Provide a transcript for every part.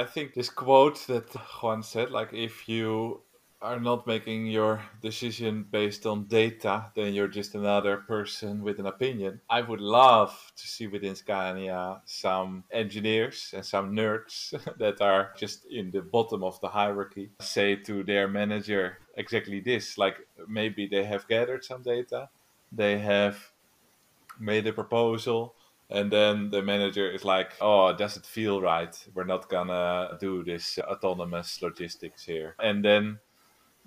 I think this quote that Juan said, like if you are not making your decision based on data, then you're just another person with an opinion. I would love to see within Scania some engineers and some nerds that are just in the bottom of the hierarchy say to their manager exactly this. Like maybe they have gathered some data, they have made a proposal. And then the manager is like, "Oh, does it feel right? We're not gonna do this autonomous logistics here." And then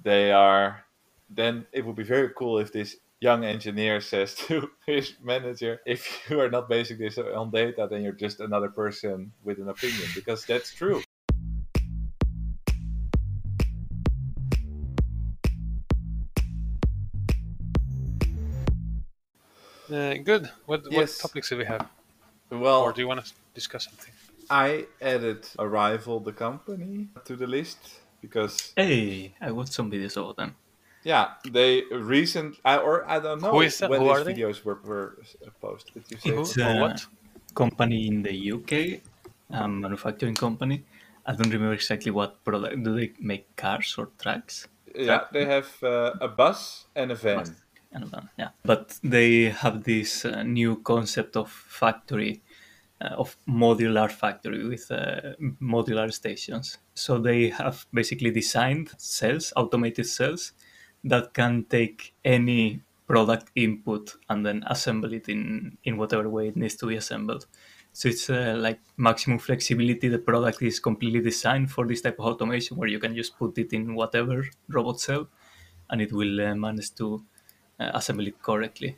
they are then it would be very cool if this young engineer says to his manager if you are not basing this on data then you're just another person with an opinion because that's true Uh, good. What, Yes. what topics do we have? well Or do you want to discuss something? i added arrival the company to the list because Hey, I watched some videos about them. yeah they recent I, or i don't know Who is that? when Who these are they? videos were, were posted Did you say It's a what? company in the UK, a manufacturing company. I don't remember exactly what product. Do they make cars or trucks? yeah they have uh, a bus and a van Yeah, but they have this uh, new concept of factory, uh, of modular factory with uh, modular stations. So they have basically designed cells, automated cells, that can take any product input and then assemble it in in whatever way it needs to be assembled. So it's uh, like maximum flexibility. The product is completely designed for this type of automation, where you can just put it in whatever robot cell, and it will uh, manage to Uh, assemble it correctly.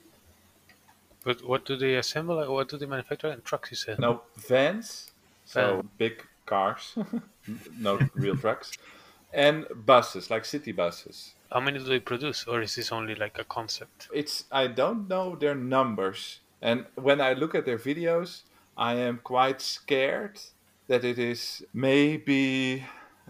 But what do they assemble? What do they manufacture? And trucks, you said. No, vans. So Van. big cars, no real trucks, and buses like city buses. How many do they produce, or is this only like a concept? It's I don't know their numbers, and when I look at their videos, I am quite scared that it is maybe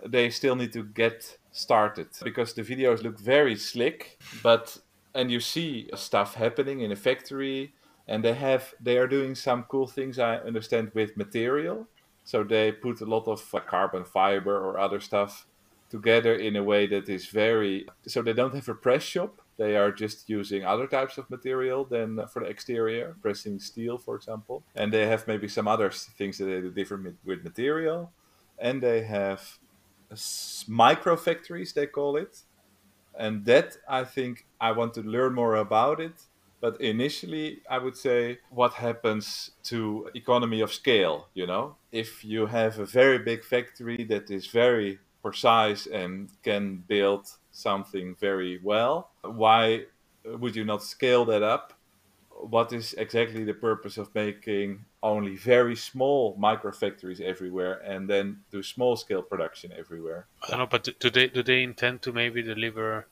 they still need to get started because the videos look very slick, but and you see stuff happening in a factory and they have they are doing some cool things I understand with material. So they put a lot of uh, carbon fiber or other stuff together in a way that is very so they don't have a press shop. They are just using other types of material than for the exterior pressing steel for example. And they have maybe some other things that they do different with material. And they have micro factories they call it and that i think i want to learn more about it. But initially i would say what happens to economy of scale you know? If you have a very big factory that is very precise and can build something very well why would you not scale that up what is exactly the purpose of making only very small micro factories everywhere and then do small scale production everywhere I don't know, but do- they do they intend to maybe deliver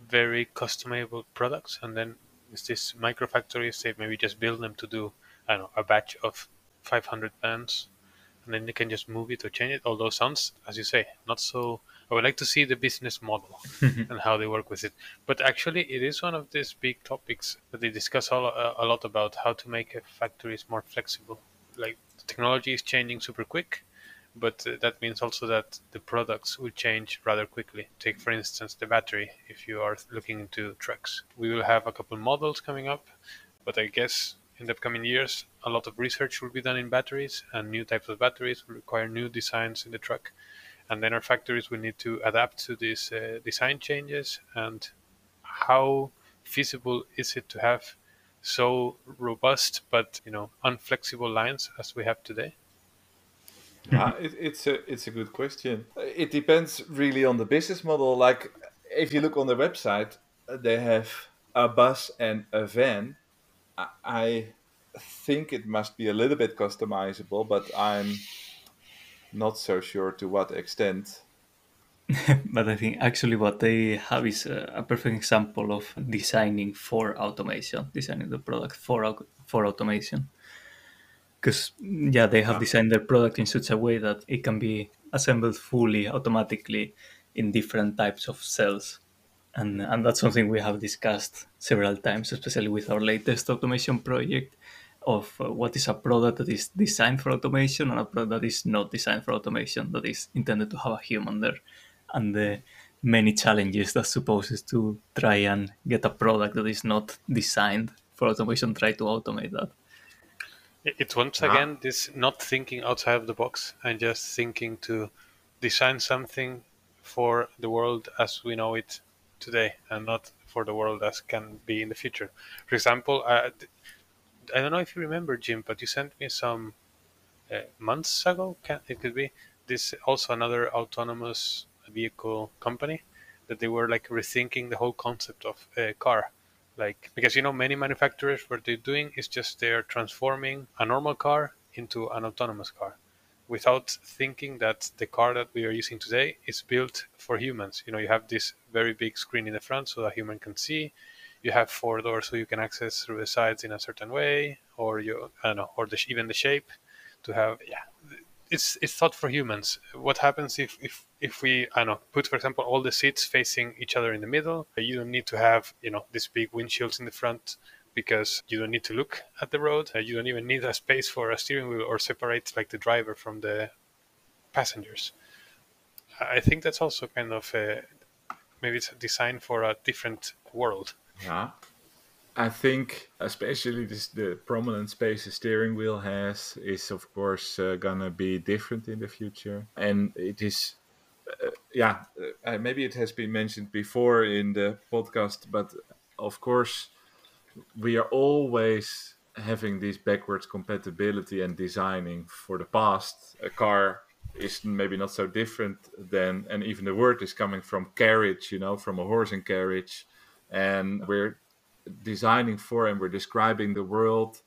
very customizable products, and then is this micro microfactories they maybe just build them to do I don't know a batch of 500 bands, and then they can just move it or change it. Although sounds, as you say, not so. I would like to see the business model and how they work with it. But actually, it is one of these big topics that they discuss all, uh, a lot about how to make factories more flexible. Like the technology is changing super quick, but uh, that means also that the products will change rather quickly. Take, for instance, the battery. If you are looking into trucks, we will have a couple models coming up, but I guess in the upcoming years, a lot of research will be done in batteries, and new types of batteries will require new designs in the truck. And then our factories will need to adapt to these uh, design changes. And how feasible is it to have so robust but you know unflexible lines as we have today? Uh, it, it's a it's a good question. It depends really on the business model. Like if you look on the website, they have a bus and a van. I think it must be a little bit customizable, but I'm not so sure to what extent. but I think actually what they have is a, a perfect example of designing for automation, designing the product for for automation. Because yeah, they have Ah. designed their product in such a way that it can be assembled fully automatically in different types of cells, and and that's something we have discussed several times, especially with our latest automation project. Of uh, what is a product that is designed for automation and a product that is not designed for automation, that is intended to have a human there, and the many challenges that supposes to try and get a product that is not designed for automation, try to automate that. It's once Ah. again this not thinking outside of the box and just thinking to design something for the world as we know it today and not for the world as can be in the future. For example, I, I don't know if you remember, Jim, but you sent me some uh, months ago, can, it could be, this also another autonomous vehicle company that they were like rethinking the whole concept of a car. Like because you know many manufacturers what they're doing is just they're transforming a normal car into an autonomous car without thinking that the car that we are using today is built for humans. You know you have this very big screen in the front so a human can see you have four doors so you can access through the sides in a certain way or you I don't know or the, even the shape to have yeah it's it's thought for humans. What happens if, if if we I don't know put for example all the seats facing each other in the middle? You don't need to have you know these big windshields in the front because you don't need to look at the road. You don't even need a space for a steering wheel or separate like the driver from the passengers. I think that's also kind of a, maybe it's designed for a different world. Yeah. I think especially this the prominent space the steering wheel has is of course uh, gonna be different in the future, and it is. Uh, yeah, uh, maybe it has been mentioned before in the podcast, but of course, we are always having this backwards compatibility and designing for the past. A car is maybe not so different than, and even the word is coming from carriage, you know, from a horse and carriage, and we're designing for and we're describing the world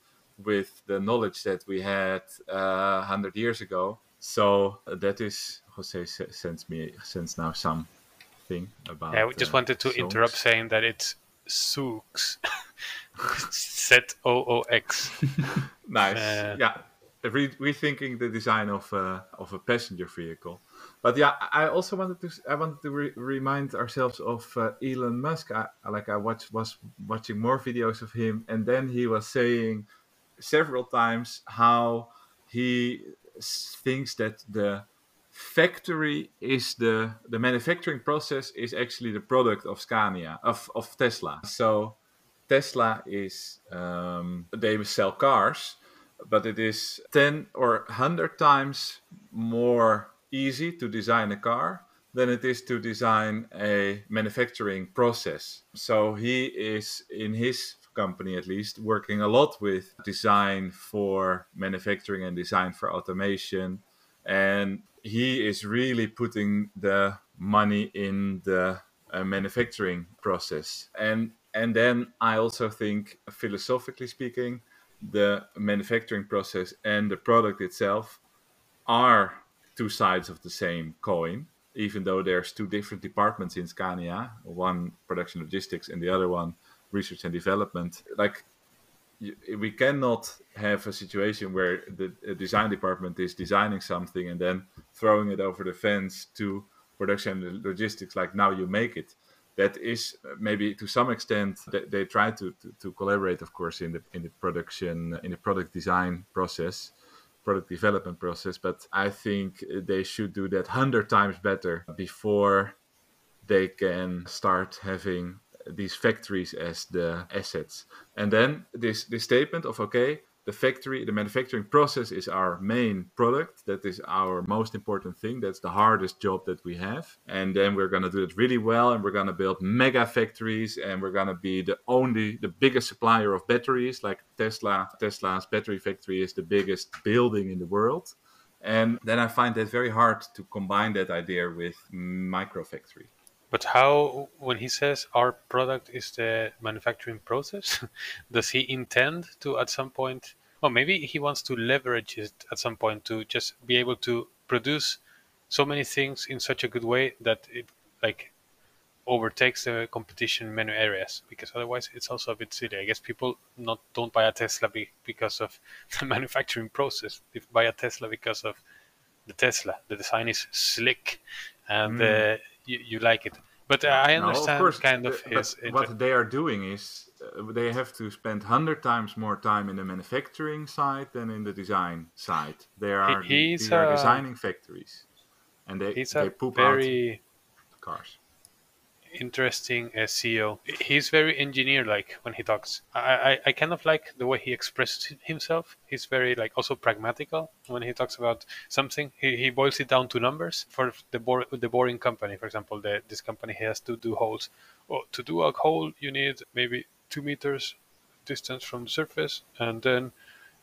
with the knowledge that we had uh, 100 years ago. So uh, that is, Jose s- sends me sends now something about. Yeah, we just uh, wanted to songs. interrupt saying that it's Zoox. Z O O X. Nice. Uh, yeah, Re- rethinking the design of uh, of a passenger vehicle. But yeah, I also wanted to I wanted to re- remind ourselves of uh, Elon Musk. I, like I watch, was watching more videos of him, and then he was saying several times how he thinks that the factory is the the manufacturing process is actually the product of Scania of of Tesla. So Tesla is um, they sell cars, but it is ten or hundred times more easy to design a car than it is to design a manufacturing process. So he is in his company at least working a lot with design for manufacturing and design for automation and he is really putting the money in the uh, manufacturing process and and then i also think philosophically speaking the manufacturing process and the product itself are two sides of the same coin even though there's two different departments in scania one production logistics and the other one research and development. Like we cannot have a situation where the design department is designing something and then throwing it over the fence to production and logistics like now you make it. That is maybe to some extent they, they try to, to, to collaborate of course in the in the production in the product design process product development process but i think they should do that 100 times better before they can start having these factories as the assets. And then this this statement of okay, the factory, the manufacturing process is our main product. That is our most important thing. That's the hardest job that we have. And then we're gonna do it really well, and we're gonna build mega factories, and we're gonna be the only, the biggest supplier of batteries. Like Tesla, Tesla's battery factory is the biggest building in the world. And then I find that very hard to combine that idea with microfactory. But how, when he says our product is the manufacturing process, does he intend to at some point, or maybe he wants to leverage it at some point to just be able to produce so many things in such a good way that it like overtakes the competition in many areas? Because otherwise, it's also a bit silly. I guess people not don't buy a Tesla be, because of the manufacturing process. They buy a Tesla because of the Tesla. The design is slick, and uh, you, you like it. But uh, I No, understand kind of the- his. but what they are doing is uh, they have to spend hundred times more time in the manufacturing side than in the design side. They are, he's, they are uh, designing factories, and they they a poop very out cars. Interesting uh, CEO. He's very engineer-like when he talks. I, I, I kind of like the way he expresses himself. He's very like also pragmatical when he talks about something. He, he boils it down to numbers. For the the boring company, for example, the, this company has to do holes. Oh, to do a hole, you need maybe two meters distance from the surface, and then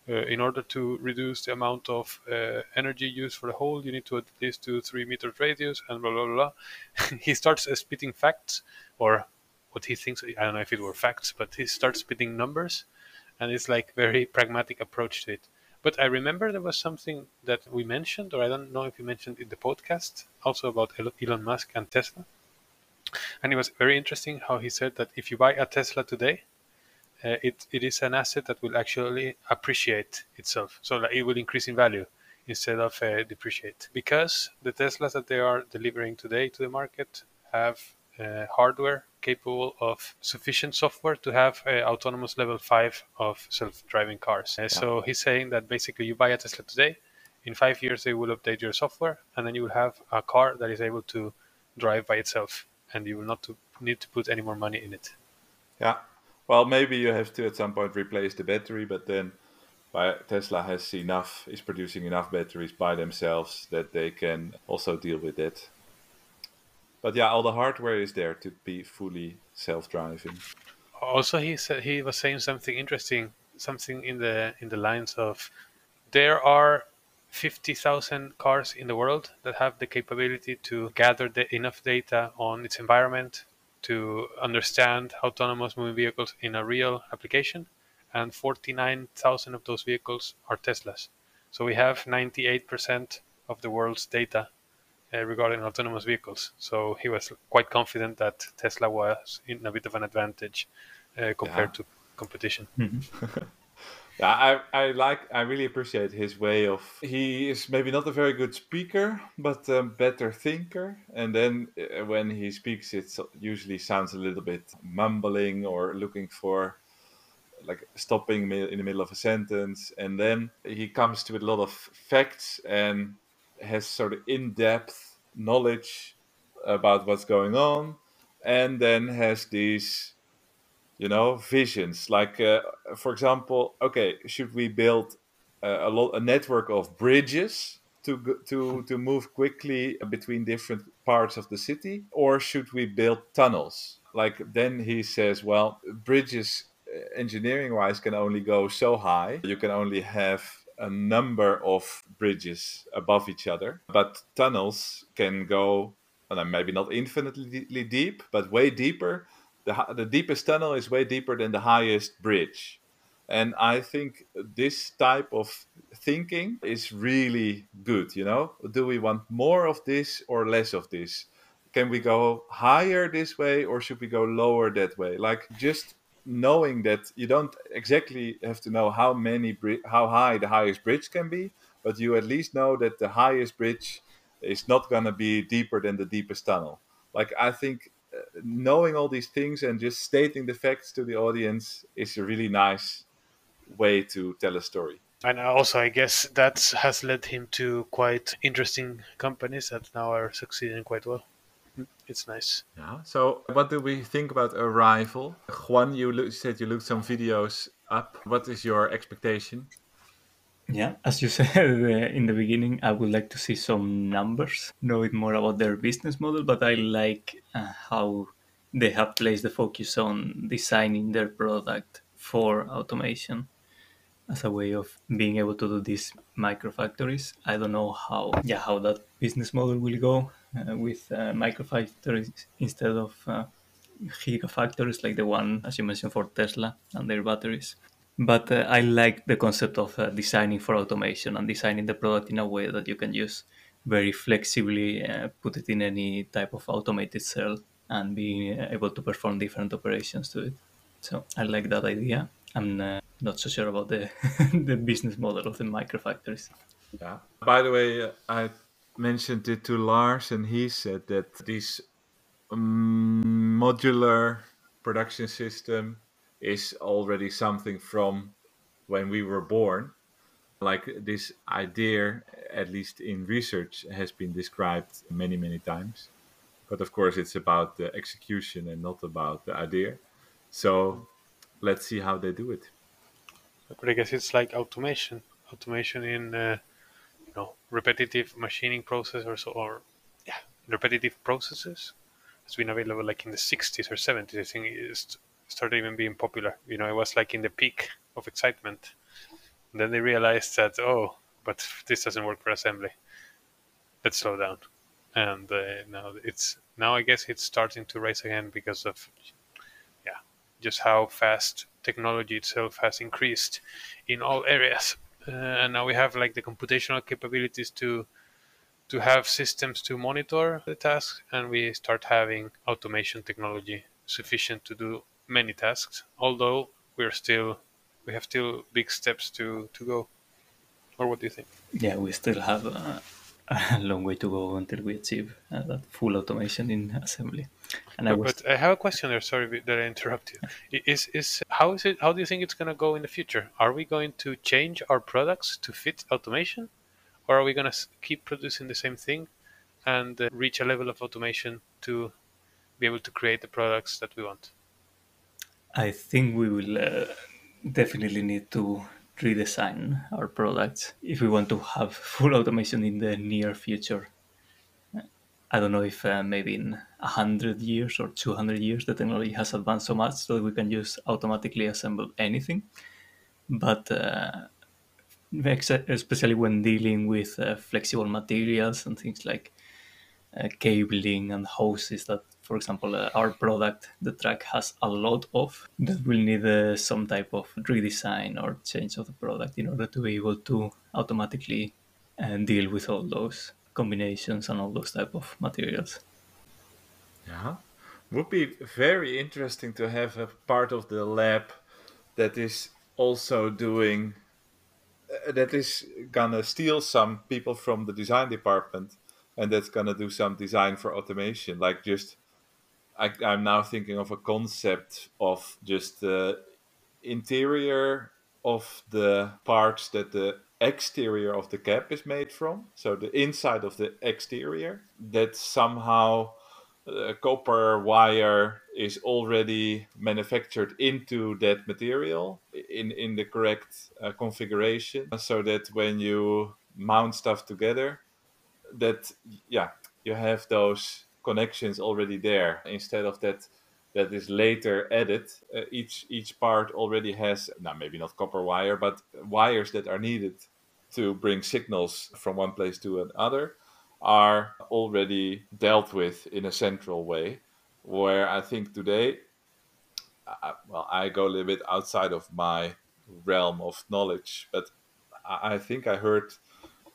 uh, in order to reduce the amount of uh, energy used for the hole, you need to at least do three meters radius and blah blah blah. he starts uh, spitting facts or what he thinks. I don't know if it were facts, but he starts spitting numbers, and it's like very pragmatic approach to it. But I remember there was something that we mentioned, or I don't know if you mentioned in the podcast, also about Elon Musk and Tesla. And it was very interesting how he said that if you buy a Tesla today, uh, it, it is an asset that will actually appreciate itself. So like, it will increase in value instead of uh, depreciate. Because the Teslas that they are delivering today to the market have uh, hardware capable of sufficient software to have uh, autonomous level 5 of self-driving cars. Uh, So he's saying that basically you buy a Tesla today, in five years they will update your software, and then you will have a car that is able to drive by itself, and you will not to need to put any more money in it. Yeah. Well, maybe you have to at some point replace the battery, but then Tesla has enough is producing enough batteries by themselves that they can also deal with it. But yeah, all the hardware is there to be fully self-driving. also he said he was saying something interesting something in the in the lines of there are 50,000 cars in the world that have the capability to gather the, enough data on its environment to understand autonomous moving vehicles in a real application and 49,000 of those vehicles are Teslas so we have 98% of the world's data uh, regarding autonomous vehicles. So he was quite confident that Tesla was in a bit of an advantage uh, compared Yeah. to competition. Yeah, I, I like, I really appreciate his way of. He is maybe not a very good speaker, but a better thinker. And then uh, when he speaks, it usually sounds a little bit mumbling or looking for like stopping in the middle of a sentence. And then he comes to a lot of facts and has sort of in depth knowledge about what's going on. And then has these you know visions. Like uh, for example okay should we build uh, a lot a network of bridges to to to move quickly between different parts of the city? Or should we build tunnels? Like then he says well bridges engineering wise can only go so high. You can only have a number of bridges above each other. But tunnels can go and well, maybe not infinitely deep but way deeper the, the deepest tunnel is way deeper than the highest bridge. And I think this type of thinking is really good. You know, do we want more of this or less of this? Can we go higher this way or should we go lower that way? Like just knowing that you don't exactly have to know how many how high the highest bridge can be, but you at least know that the highest bridge is not going to be deeper than the deepest tunnel. Like I think knowing all these things and just stating the facts to the audience is a really nice way to tell a story. And also, I guess that has led him to quite interesting companies that now are succeeding quite well. Hmm. It's nice. Yeah. So, what do we think about Arrival? Juan, you loo- said you looked some videos up. What is your expectation? Yeah, as you said uh, in the beginning, I would like to see some numbers, know it more about their business model, but I like uh, how they have placed the focus on designing their product for automation as a way of being able to do these microfactories. I don't know how, yeah, how that business model will go uh, with uh, microfactories instead of uh, gigafactories like the one, as you mentioned, for Tesla and their batteries. But uh, I like the concept of uh, designing for automation and designing the product in a way that you can use very flexibly, uh, put it in any type of automated cell, and be able to perform different operations to it. So I like that idea. I'm uh, not so sure about the the business model of the microfactories. Yeah. By the way, uh, I mentioned it to Lars, and he said that this um, modular production system is already something from when we were born. Like this idea, at least in research, has been described many, many times. But of course, it's about the execution and not about the idea. So let's see how they do it. But I guess it's like automation, automation in uh, you know repetitive machining processes or yeah repetitive processes. It's been available like in the 60s or 70s. I think it started even being popular. You know, it was like in the peak of excitement. And then they realized that oh, but this doesn't work for assembly. Let's slow down. And uh, now it's now I guess it's starting to rise again because of yeah, just how fast technology itself has increased in all areas. Uh, and now we have like the computational capabilities to to have systems to monitor the tasks, and we start having automation technology sufficient to do many tasks. Although we're still we have still big steps to to go. Or what do you think? Yeah, we still have uh, a long way to go until we achieve uh, that full automation in assembly. And but I, was... but I have a question there. Sorry that I interrupted. you. Is is how is it? How do you think it's going to go in the future? Are we going to change our products to fit automation, or are we going to keep producing the same thing and uh, reach a level of automation to be able to create the products that we want? I think we will uh, definitely need to redesign our products if we want to have full automation in the near future. I don't know if uh, maybe in 100 years or 200 years the technology has advanced so much that we can just automatically assemble anything. But uh, especially when dealing with uh, flexible materials and things like uh, cabling and hoses that for example, uh, our product, the track has a lot of that will need uh, some type of redesign or change of the product in order to be able to automatically uh, deal with all those combinations and all those type of materials. Yeah, would be very interesting to have a part of the lab that is also doing uh, that is gonna steal some people from the design department and that's gonna do some design for automation like just I, am now thinking of a concept of just the interior of the parts that the exterior of the cap is made from. So the inside of the exterior that somehow uh, copper wire is already manufactured into that material in in the correct uh, configuration so that when you mount stuff together that yeah you have those connections already there instead of that that is later added. Uh, each each part already has now maybe not copper wire, but wires that are needed to bring signals from one place to another are already dealt with in a central way. Where I think today, I, well, I go a little bit outside of my realm of knowledge, but I, I think I heard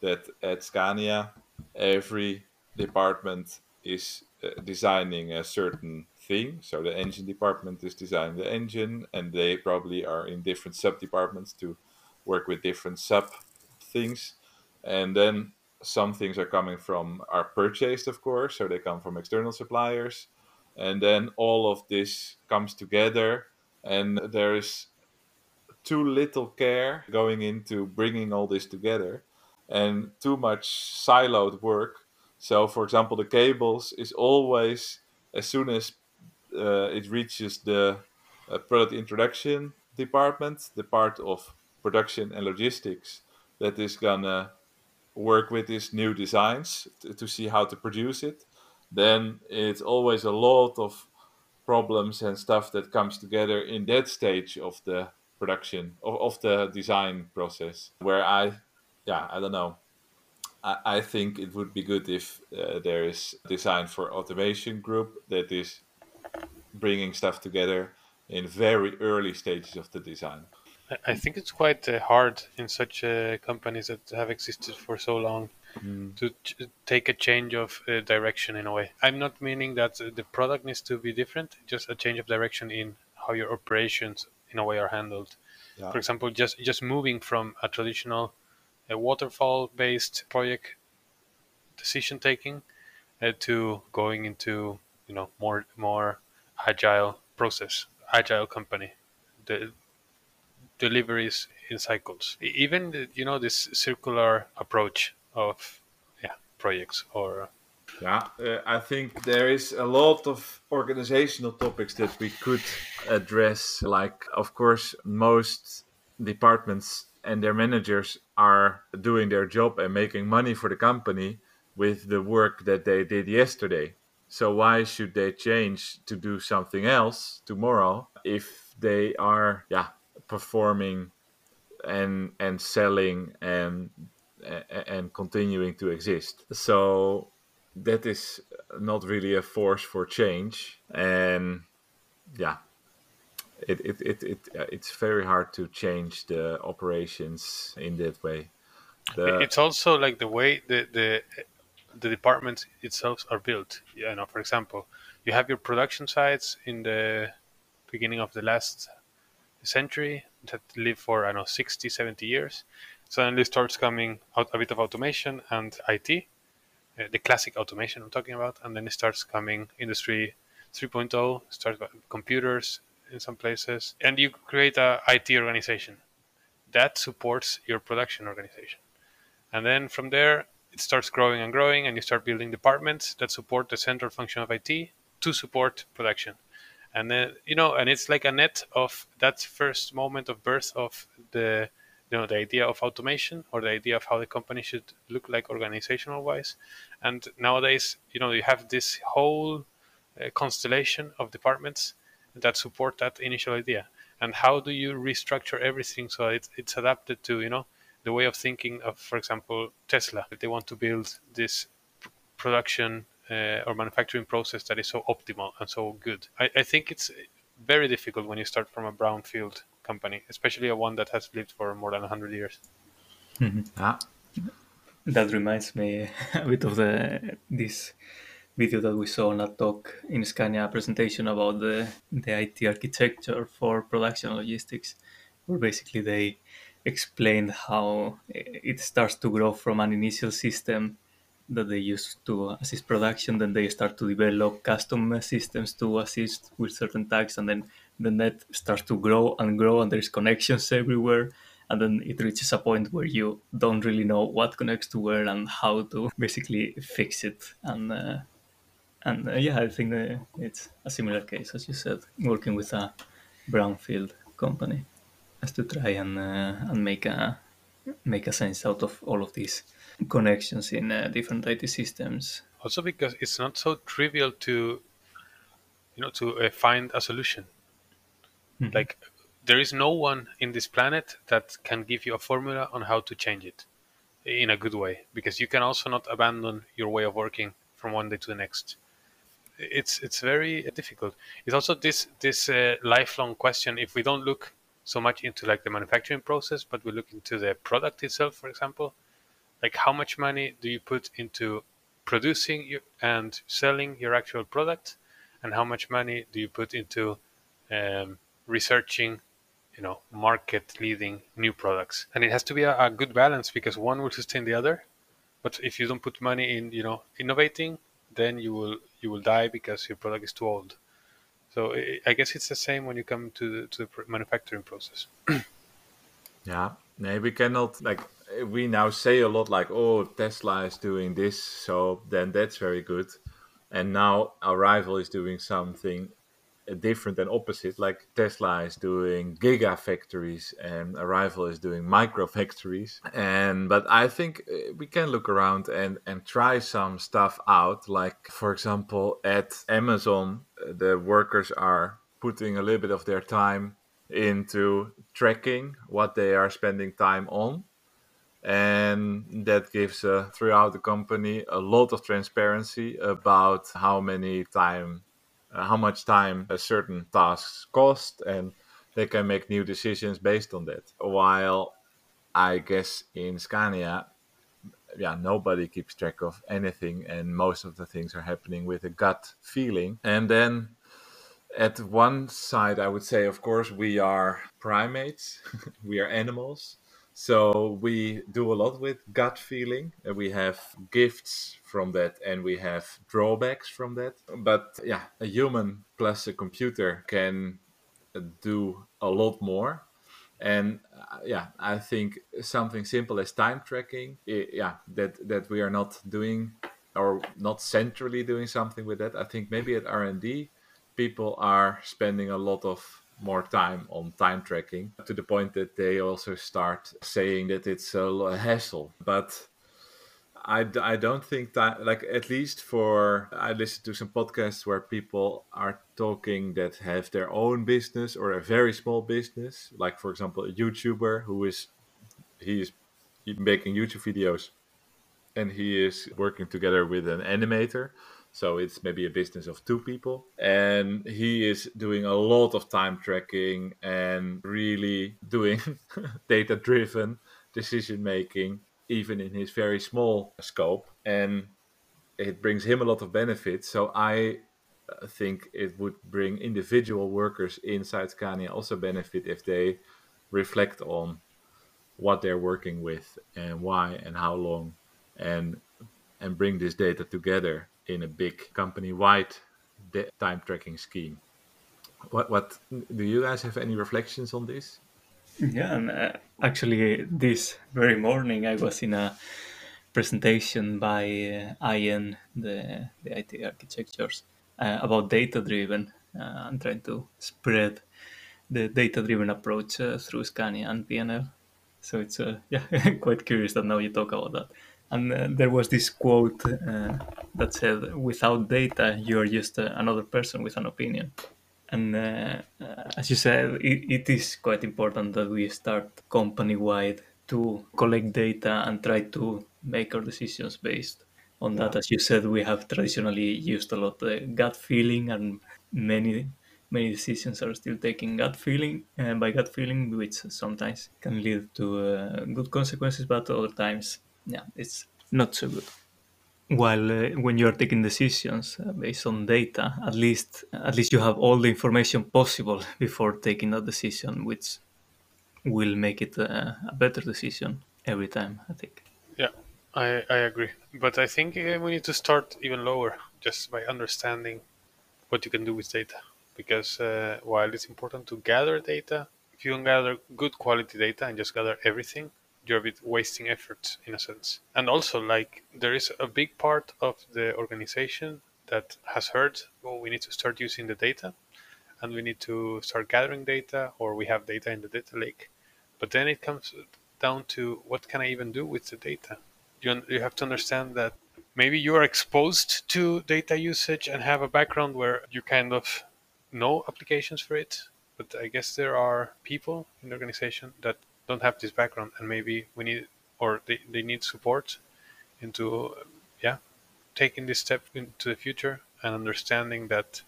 that at Scania every department is uh, designing a certain thing. So the engine department is designing the engine, and they probably are in different sub departments to work with different sub things. And then some things are coming from are purchased, of course, so they come from external suppliers. And then all of this comes together, and there is too little care going into bringing all this together, and too much siloed work so, for example, the cables is always as soon as uh, it reaches the uh, product introduction department, the part of production and logistics that is gonna work with these new designs to, to see how to produce it. Then it's always a lot of problems and stuff that comes together in that stage of the production of, of the design process where I yeah I don't know I, think it would be good if uh, there is design for automation group that is bringing stuff together in very early stages of the design. I think it's quite uh, hard in such uh, companies that have existed for so long mm. to ch- take a change of uh, direction in a way. I'm not meaning that the product needs to be different, just a change of direction in how your operations in a way are handled. Yeah. For example, just just moving from a traditional a waterfall based project decision taking uh, to going into you know more more agile process agile company the deliveries in cycles. Even you know this circular approach of yeah projects or yeah, uh, I think there is a lot of organizational topics that we could address. Like, of course, most departments and their managers are doing their job and making money for the company with the work that they did yesterday. So why should they change to do something else tomorrow if they are yeah performing and and selling and and continuing to exist. So that is not really a force for change and yeah it, it, it, it uh, it's very hard to change the operations in that way. The, it's also like the way the the the departments itself are built. You know for example you have your production sites in the beginning of the last century that live for i don't know 60 70 years. Suddenly starts coming out a bit of automation and it uh, the classic automation I'm talking about, and then it starts coming industry 3.0, starts computers in some places, and you create a IT organization that supports your production organization, and then from there it starts growing and growing, and you start building departments that support the central function of IT to support production. And then you know, and it's like a net of that first moment of birth of the you know the idea of automation or the idea of how the company should look like organizational wise and nowadays you know you have this whole uh, constellation of departments that support that initial idea and how do you restructure everything so it's, it's adapted to you know the way of thinking of for example tesla if they want to build this production uh, or manufacturing process that is so optimal and so good I, I think it's very difficult when you start from a brownfield company, especially a one that has lived for more than 100 years. Mm-hmm. Ah. That reminds me a bit of the this video that we saw on a talk in Scania presentation about the, the IT architecture for production logistics, where basically they explained how it starts to grow from an initial system that they use to assist production. Then they start to develop custom systems to assist with certain tasks, and then the net starts to grow and grow, and there's connections everywhere. And then it reaches a point where you don't really know what connects to where and how to basically fix it. And uh, and uh, yeah, I think uh, it's a similar case as you said, working with a brownfield company, as to try and uh, and make a make a sense out of all of these connections in uh, different IT systems. Also, because it's not so trivial to, you know, to uh, find a solution. Mm-hmm. Like, there is no one in this planet that can give you a formula on how to change it in a good way. Because you can also not abandon your way of working from one day to the next. It's it's very difficult. It's also this this uh, lifelong question. If we don't look so much into like the manufacturing process, but we look into the product itself, for example, like how much money do you put into producing your, and selling your actual product and how much money do you put into um, researching you know market leading new products and it has to be a, a, good balance because one will sustain the other but if you don't put money in you know innovating then you will you will die because your product is too old so i guess it's the same when you come to the, to the manufacturing process yeah no, we cannot like we now say a lot like, oh, Tesla is doing this, so then that's very good. And now Arrival is doing something different and opposite. Like Tesla is doing gigafactories, and Arrival is doing micro factories. And but I think uh, we can look around and and try some stuff out. Like for example, at Amazon, uh, the workers are putting a little bit of their time into tracking what they are spending time on and that gives uh, throughout the company a lot of transparency about how many time Uh, how much time a certain tasks cost and they can make new decisions based on that. While i guess in scania yeah nobody keeps track of anything and most of the things are happening with a gut feeling. And then at one side i would say of course we are primates. We are animals so we do a lot with gut feeling. We have gifts from that and we have drawbacks from that. But yeah, a human plus a computer can do a lot more. And uh, yeah, I think something simple as time tracking, yeah, that that we are not doing or not centrally doing something with that. I think maybe at R and D, people are spending a lot of more time on time tracking to the point that they also start saying that it's a hassle. But I, I don't think that like at least for I listen to some podcasts where people are talking that have their own business or a very small business like for example a YouTuber who is he is making YouTube videos and he is working together with an animator so it's maybe a business of two people. And he is doing a lot of time tracking and really doing data driven decision making even in his very small scope. And it brings him a lot of benefits. So i uh, think it would bring individual workers inside scania also benefit if they reflect on what they're working with and why and how long and and bring this data together in a big company wide time tracking scheme what what do you guys have any reflections on this Yeah, and uh, actually, this very morning I was in a presentation by uh, the, the IT architectures, uh, about data driven uh, and trying to spread the data driven approach uh, through Scania and PNL. So it's uh, yeah quite curious that now you talk about that. And uh, there was this quote uh, that said, "Without data, you are just uh, another person with an opinion." And uh, uh, as you said, it, it is quite important that we start company wide to collect data and try to make our decisions based on that. As you said, we have traditionally used a lot the gut feeling, and many many decisions are still taking gut feeling uh, by gut feeling, which sometimes can lead to uh, good consequences, but other times, yeah, it's not so good while uh, when you're taking decisions uh, based on data at least at least you have all the information possible before taking that decision which will make it uh, a better decision every time i think Yeah, I, I agree. But I think uh, we need to start even lower just by understanding what you can do with data. Because uh, while it's important to gather data, if you don't gather good quality data and just gather everything, you're a bit wasting effort in a sense. And also, like, there is a big part of the organization that has heard, well, we need to start using the data and we need to start gathering data or we have data in the data lake. But then it comes down to what can I even do with the data? You, you have to understand that maybe you are exposed to data usage and have a background where you kind of know applications for it. But I guess there are people in the organization that don't have this background and maybe we need or they, they need support into yeah taking this step into the future and understanding that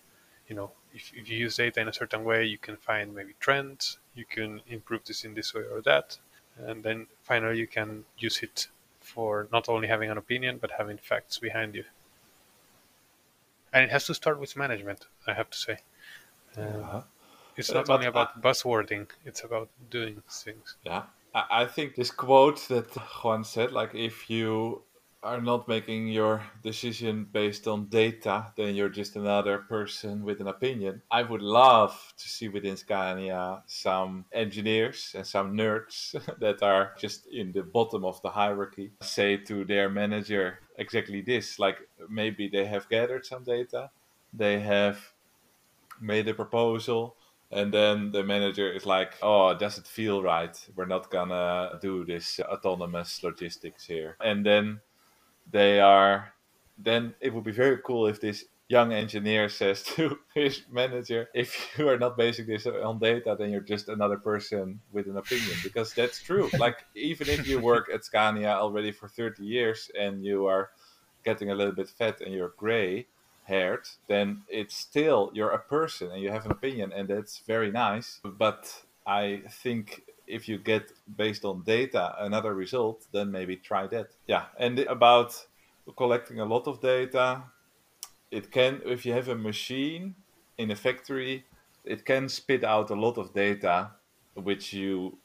you know if, if you use data in a certain way you can find maybe trends you can improve this in this way or that and then finally you can use it for not only having an opinion but having facts behind you. And it has to start with management i have to say. Uh, it's not only about buzzwording it's about doing things Yeah, I, I think this quote that Juan said, like if you are not making your decision based on data, then you're just another person with an opinion. I would love to see within Scania some engineers and some nerds that are just in the bottom of the hierarchy say to their manager exactly this. Like maybe they have gathered some data, they have made a proposal, and then the manager is like, "Oh, does it feel right? We're not gonna do this autonomous logistics here." And then they are. Then it would be very cool if this young engineer says to his manager, "If you are not basing this on data, then you're just another person with an opinion." Because that's true. like even if you work at Scania already for thirty years and you are getting a little bit fat and you're gray haired, then it's still you're a person and you have an opinion, and that's very nice. But I think if you get based on data another result, then maybe try that. Yeah, and about collecting a lot of data, it can if you have a machine in a factory, it can spit out a lot of data, which you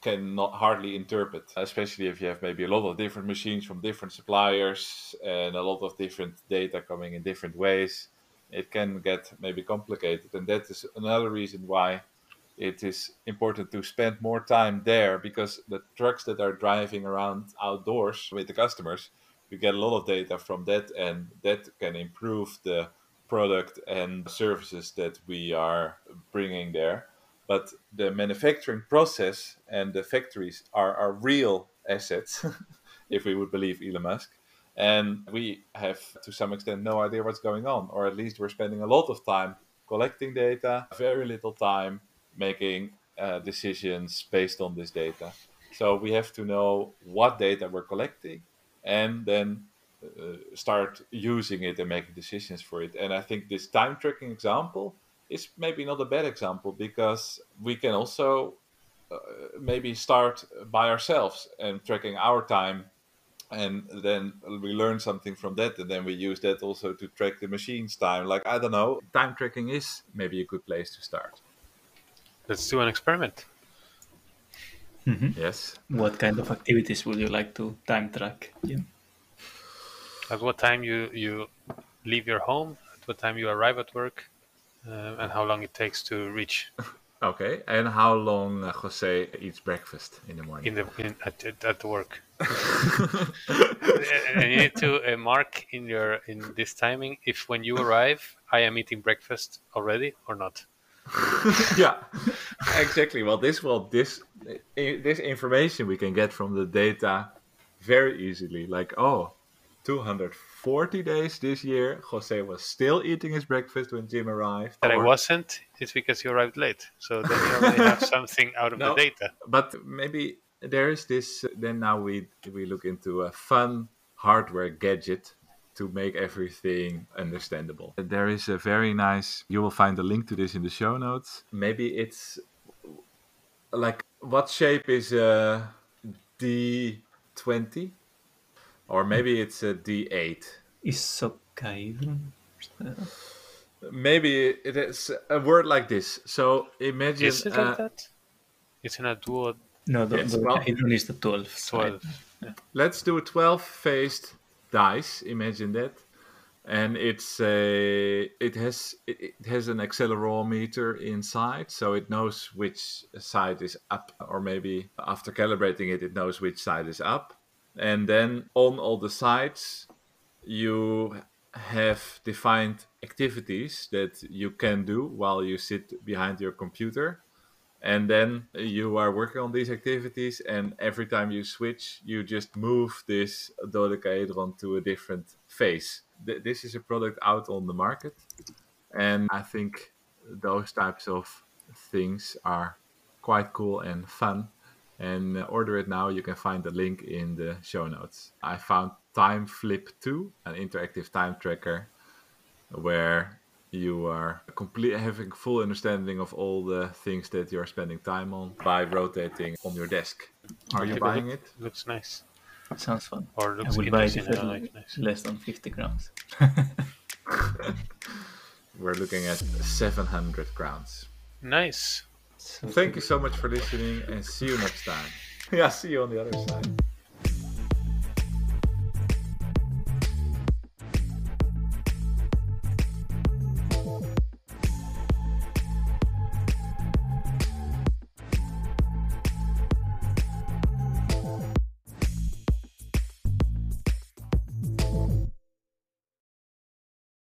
cannot hardly interpret, especially if you have maybe a lot of different machines from different suppliers and a lot of different data coming in different ways. it can get maybe complicated. And that is another reason why it is important to spend more time there because the trucks that are driving around outdoors with the customers, we get a lot of data from that, and that can improve the product and services that we are bringing there. But the manufacturing process and the factories are, real assets, if we would believe Elon Musk. And we have, to some extent, no idea what's going on, or at least we're spending a lot of time collecting data, very little time making uh, decisions based on this data. So we have to know what data we're collecting and then uh, start using it and making decisions for it. And I think this time tracking example is maybe not a bad example because we can also uh, maybe start by ourselves and tracking our time and then we learn something from that and then we use that also to track the machine's time like i don't know time tracking is maybe a good place to start Let's do an experiment. Mhm. yes What kind of activities would you like to time track? Jim? At what time you you leave your home? At what time you arrive at work? Uh, and how long it takes to reach okay and how long uh, jose eats breakfast in the morning in the in, at, at, work. and you need to uh, mark in your in this timing if when you arrive, I am eating breakfast already or not. yeah exactly well this will this this information we can get from the data very easily like oh 240 days this year jose was still eating his breakfast when jim arrived That I wasn't. It's because you arrived late. So then you already have something out of No. the data. but maybe there is this then now we we look into a fun hardware gadget to make everything understandable there is a very nice you will find a link to this in the show notes maybe it's like what shape is a d20 or maybe it's a d8 Icosahedron? maybe it is a word like this so imagine Is it uh, like that? It's in a duo No, the, Yes, the well- hydron is the 12. side. 12. let's do a 12 faced dice imagine that and it's a it has it it has an accelerometer inside so it knows which side is up or maybe after calibrating it it knows which side is up and then on all the sides you have defined activities that you can do while you sit behind your computer and then you are working on these activities and every time you switch you just move this dodecahedron to a different face. Th- this is a product out on the market and i think those types of things are quite cool and fun and uh, order it now you can find the link in the show notes i found TimeFlip 2 an interactive time tracker where you are complete having full understanding of all the things that you're spending time on by rotating on your desk. Are you buying it? Looks nice. Sounds fun. Or I looks will buy it interesting. if I like nice. less than 50 grams. We're looking at 700 crowns. Nice. So Thank you so much for listening and see you next time. Yeah, see you on the other side.